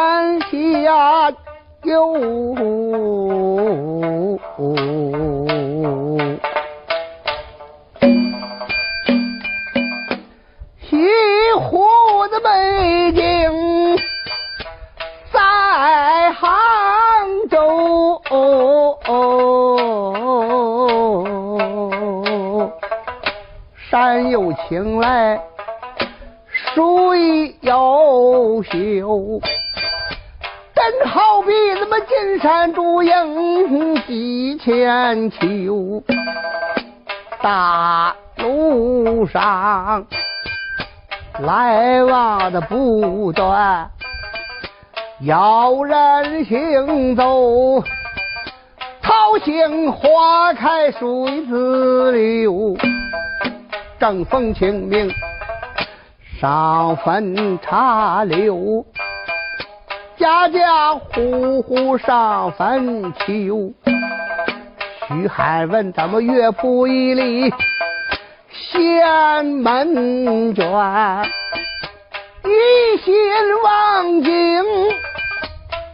山下有西湖的美景在杭州。山有青来，水有秀，金山竹影几千秋。大路上来往的不断，有人行走，桃杏花开水自流。正逢清明，上坟插柳，家家户户上坟求。徐汉文这么乐谱一里，掀门卷，一心望京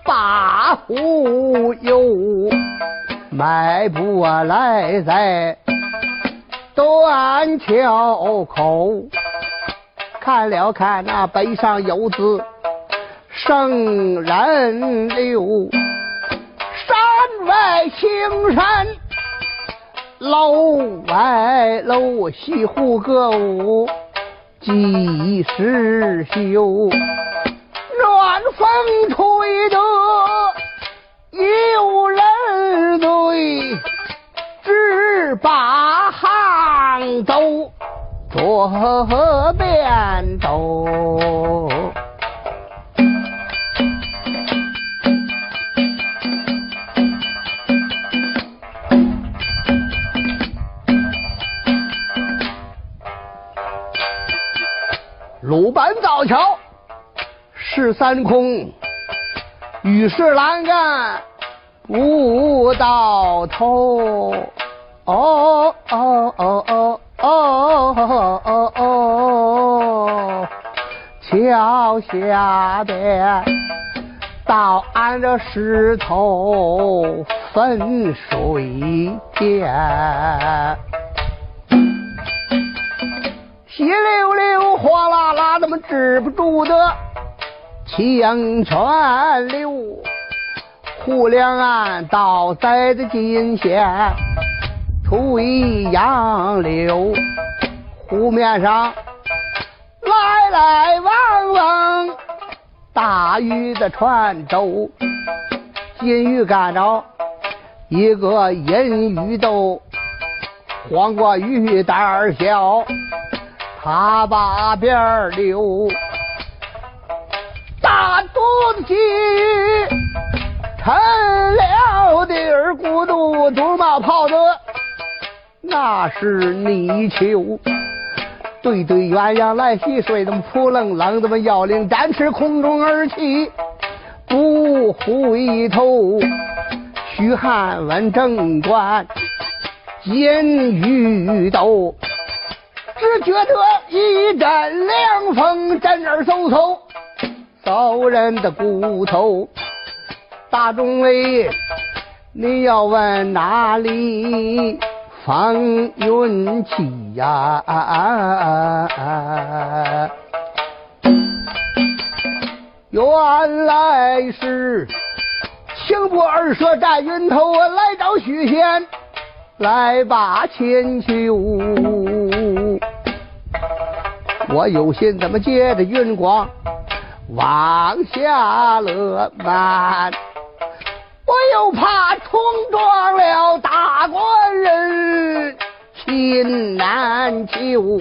把忽悠，迈步来在。断桥口，看了看那碑上有字，圣人留。山外青山，楼外楼，西湖歌舞几时休？暖风吹得游人醉，只把。杭州作汴州，鲁班造桥十三空，玉石栏杆不到头。哦哦哦哦哦哦哦哦！桥下边倒安着石头分水间，怎么止不住的清泉流？湖两岸倒栽的金线。垂杨柳，湖面上来来往往大鱼的船舟，金鱼赶着一个银鱼兜，黄瓜鱼胆小，他把边溜，大肚子金鱼沉了底儿，咕嘟嘟冒泡子。那是泥鳅，对对鸳鸯来戏水，怎么扑棱棱，怎么摇铃展翅空中而起，不回头。徐汉文正管金鱼斗，只觉得一阵凉风阵儿嗖嗖，骚人的骨头。大众哎，你要问哪里？放运气呀！原来是情不二舍战云头，来找许仙来把千秋。我有心怎么借着云光往下了慢，我又怕冲撞了大官人心难求，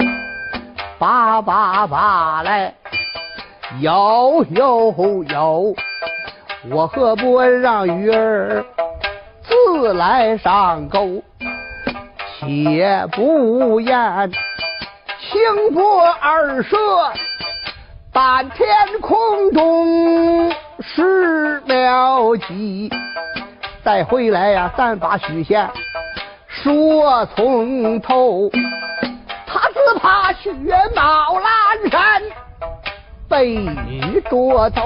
叭叭叭来，有有有，我何不让鱼儿自来上钩？且不言。情不二射，半天空中失了机。再回来呀，咱把许仙说从头。他只怕血冒蓝山被捉走，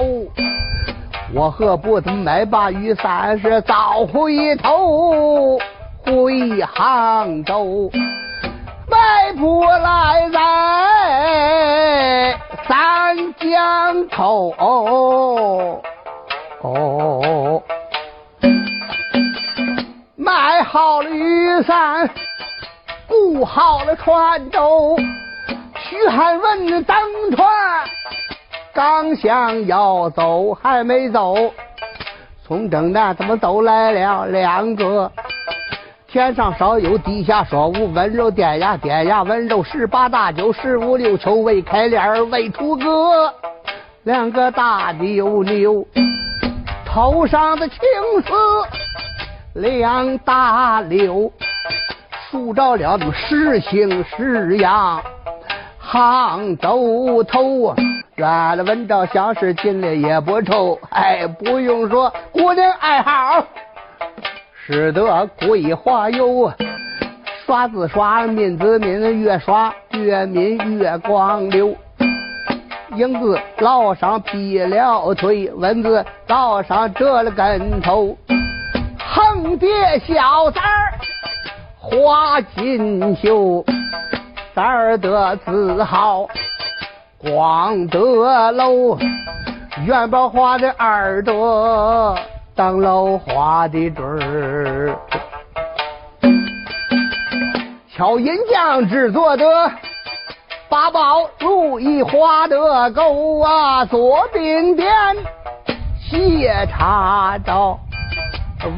我何不等买把雨伞是早回头回杭州？迈步来在三江头，买好了雨伞，雇好了船舟。徐汉文登船，刚想要走，还没走，从正南怎么走来了两个？天上少有，地下少无，温柔典雅，典雅温柔。十八大九，十五六秋，未开帘未出阁。两个大妞妞，头上的青丝两大绺，数着了那么十星十样。杭州头，原来文章像是进来也不愁。哎，不用说，姑娘爱好。使得桂花油，刷字刷，抿字抿，越刷越抿越光溜。英子老上劈了腿，蚊子早上折了跟头，横叠小三儿花锦绣，三儿的字号光德楼，元宝花的耳朵。当老花的准儿，巧银匠制作的八宝如意花的钩啊，左鬓点，斜插刀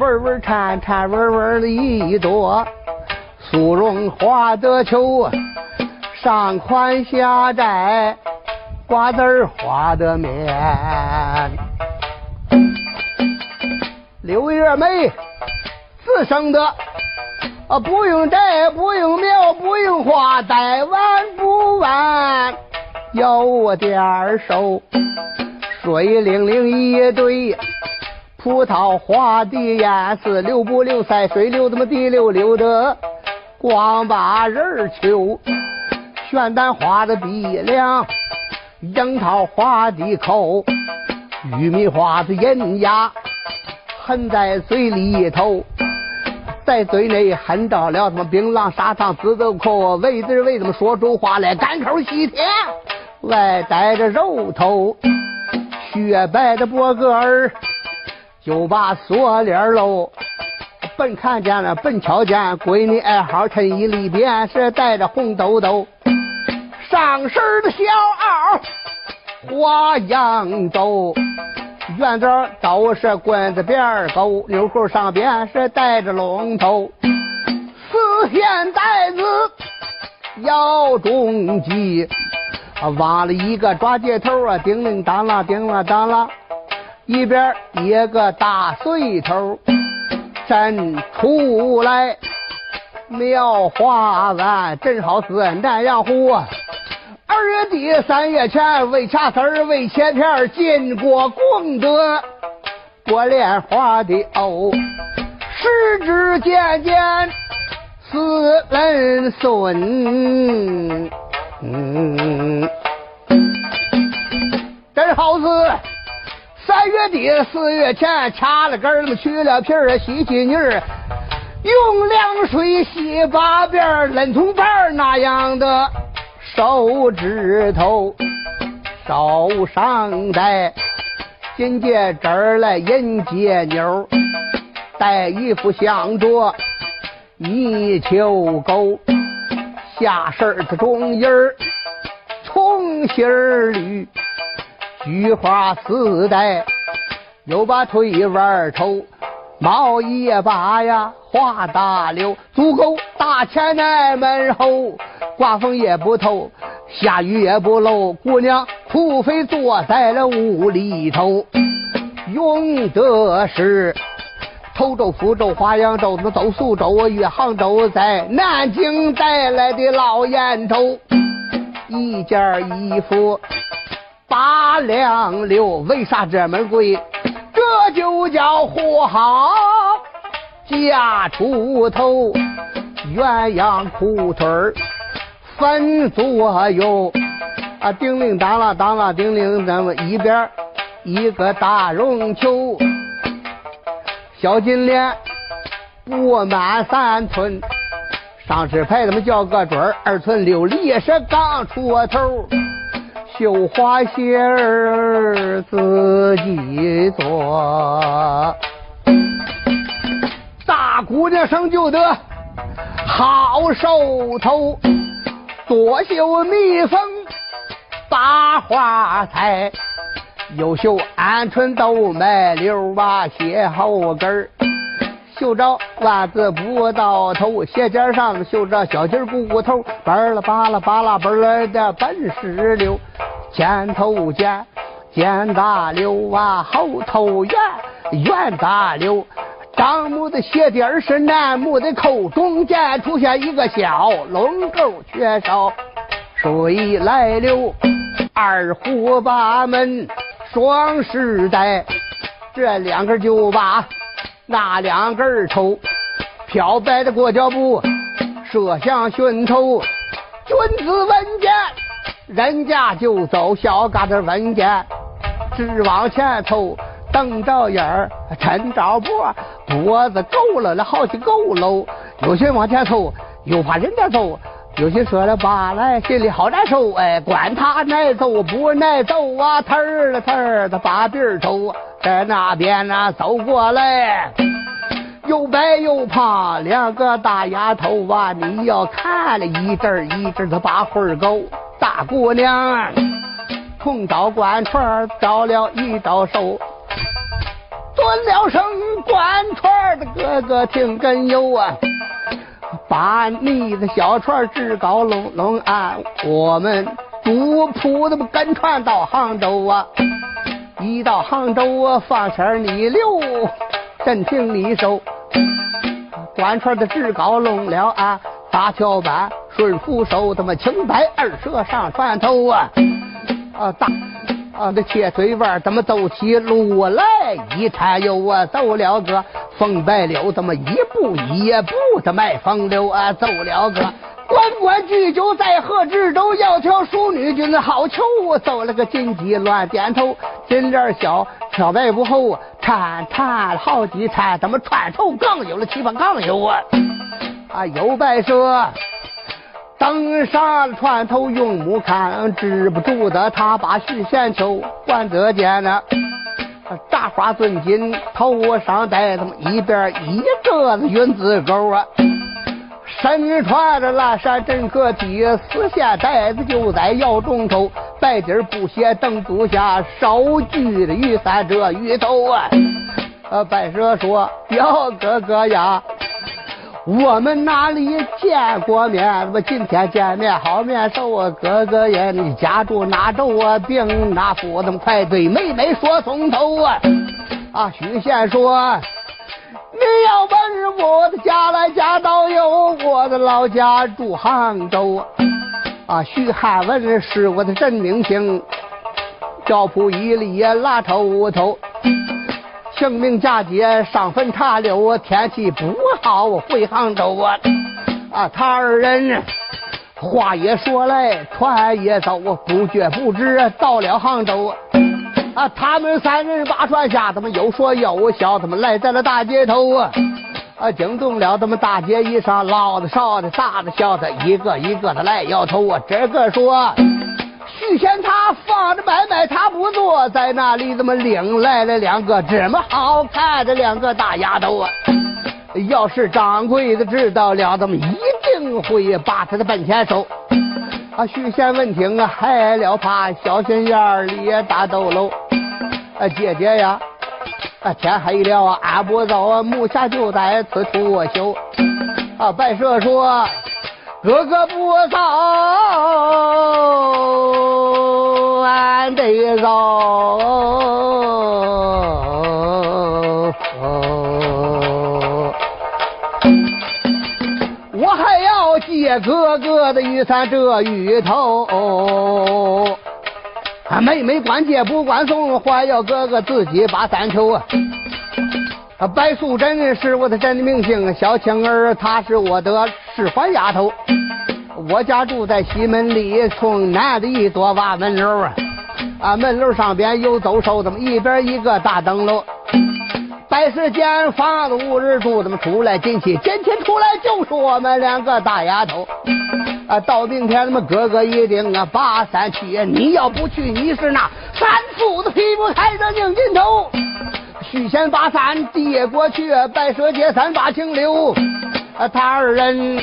纹纹缠缠纹纹的一朵苏绒花的球，上宽下窄瓜子花的面。六月梅，自生的啊，不用摘，不用苗，不用花，待完不完，有点收。水灵灵一堆，葡萄花的颜色溜不流？塞水流这么滴溜溜的？光把人儿求。玄丹花的鼻梁，樱桃花的口，玉米花的银牙。含在嘴里头，在嘴内含着了他妈槟榔砂糖紫豆蔻，为子为怎么说出话来干口西天，外带着肉头，雪白的脖个儿就把锁链喽，本看见了本瞧见，闺女爱好衬衣里边是带着红兜兜，上身的小袄花样兜。院子都是棍子边儿钩，纽扣上边是带着龙头，四线带子腰中系，挖了一个抓接头啊，叮铃当啷，叮啷当啷，一边一个大碎头，真出来妙花案，正好是南阳湖。二月底三月前，为掐丝儿为切片经过功德，过莲花的藕，时至渐渐四人孙，嗯，真好是三月底四月前，掐了根儿，那么去了皮儿，洗洗泥儿，用凉水洗八遍，冷铜板那样的。手指头，手上戴紧接这儿来迎接妞，带一副向着泥鳅狗，下身的中衣儿葱心儿绿，菊花丝带，又把腿弯抽，毛衣也把呀花大溜，足够大前来门后，刮风也不透。下雨也不漏，姑娘土匪坐在了屋里头，用的是头州、福州、华阳州、那都苏州、与杭州，在南京带来的老烟头，一件衣服八两六，为啥这么贵？这就叫货好价出头，鸳鸯裤腿儿。分左右。啊，叮铃当啷，当啷叮铃，咱们一边一个大绒球，小金莲布满三寸，上纸牌咱们叫个准儿，二寸六里是刚出头，绣花鞋儿自己做，姑娘生就得好手头。多绣蜜蜂八花彩，又绣鹌鹑豆麦溜啊鞋后跟儿，绣着袜子不到头，鞋尖上绣着小鸡儿骨头，巴拉巴拉巴拉巴拉的本是溜，前头尖，尖大溜啊，后头圆，圆大溜。张木的鞋底儿是楠木的扣，中间出现一个小龙沟，缺少水来流。二虎把门双时带，这两根就把那两根抽。漂白的裹脚布，射向寻头。君子闻见，人家就走；小嘎子闻见，直往前凑。瞪着眼儿，抻着脖，脖子够了了好几够喽。有些往前凑，又怕人家走；有些说了罢来，心里好难受。哎，管他耐揍不耐揍啊，刺儿了刺儿的把鼻儿抽，在那边呢走过来，又白又胖两个大丫头啊，你要看了一阵一阵的把魂儿勾。大姑娘碰到官船，招了一招手。尊了声管船的哥哥听根有啊，把你的小船直高隆隆安，我们主仆的跟船到杭州啊，一到杭州啊，放声你留，真听你手，官船的直高隆了啊，大桥板顺扶手，他妈青白二蛇上船头啊，啊大。啊，那铁腿腕怎么走起路来？一颤悠啊，走了个风白柳，怎么一步一步的迈风流啊？走了个关关雎鸠，在河之洲，窈窕淑女，君子好逑。走了个金鸡乱点头，金莲笑，飘白不后，颤颤好几颤，怎么串头更有了七八杠有啊？啊，有白蛇。登上船头用目看，止不住的他把徐贤秋还得见呢。扎花尊金头上戴，他妈一边一个子云字钩啊。身穿着蓝衫真可体，丝线带子就在腰中头，白底布鞋蹬足下，手举的雨伞遮雨头啊。白蛇说：“表哥哥呀。”我们哪里见过面？我今天见面好面熟啊！哥哥呀，你家住哪州啊？病哪府？怎么快对妹妹说从头啊？啊，许仙说，你要问我的家来家道有，我的老家住杭州啊。啊徐汉文是我的真名姓，教仆一里拉头头。清明佳节上坟茶溜，天气不好回杭州啊！啊，他二人话也说来，船也走，不觉不知到了杭州啊！他们三人把船下，他们又说又笑，他们来在了大街头啊！啊，惊动了他们大街一上老的少的大的小的，一个一个的来摇头啊！这个说。许仙他放着买卖他不做，在那里怎么领来了两个这么好看的两个大丫头啊？要是掌柜的知道了，咱们一定会把他的本钱收。啊，许仙闻听啊，害了怕，小心眼儿里也打斗喽。啊，姐姐呀，啊，天黑了，俺不走，啊，木下就在此处休。啊，白蛇说，哥哥不走，俺得走。我还要借哥哥的雨伞遮雨头，啊，妹妹管借不管送，还要哥哥自己把伞抽。白素贞是我的真名姓，小青儿她是我的使唤丫头。我家住在西门里，从南的一座瓦门楼啊，啊，门楼上边有走手，怎么一边一个大灯笼。白石间房子无人住，怎么出来进去？进去出来就是我们两个大丫头。啊，到明天咱们哥哥一定啊把山去。你要不去，你是那三斧子劈不开的拧筋头。许仙把伞接过去，白蛇接伞把情留。啊，他二人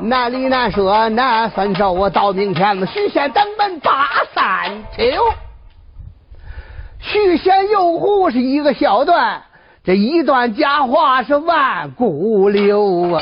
难离难舍难分手。我到明天了，许仙登门把伞求。许仙诱狐是一个小段。这一段佳话是万古流啊。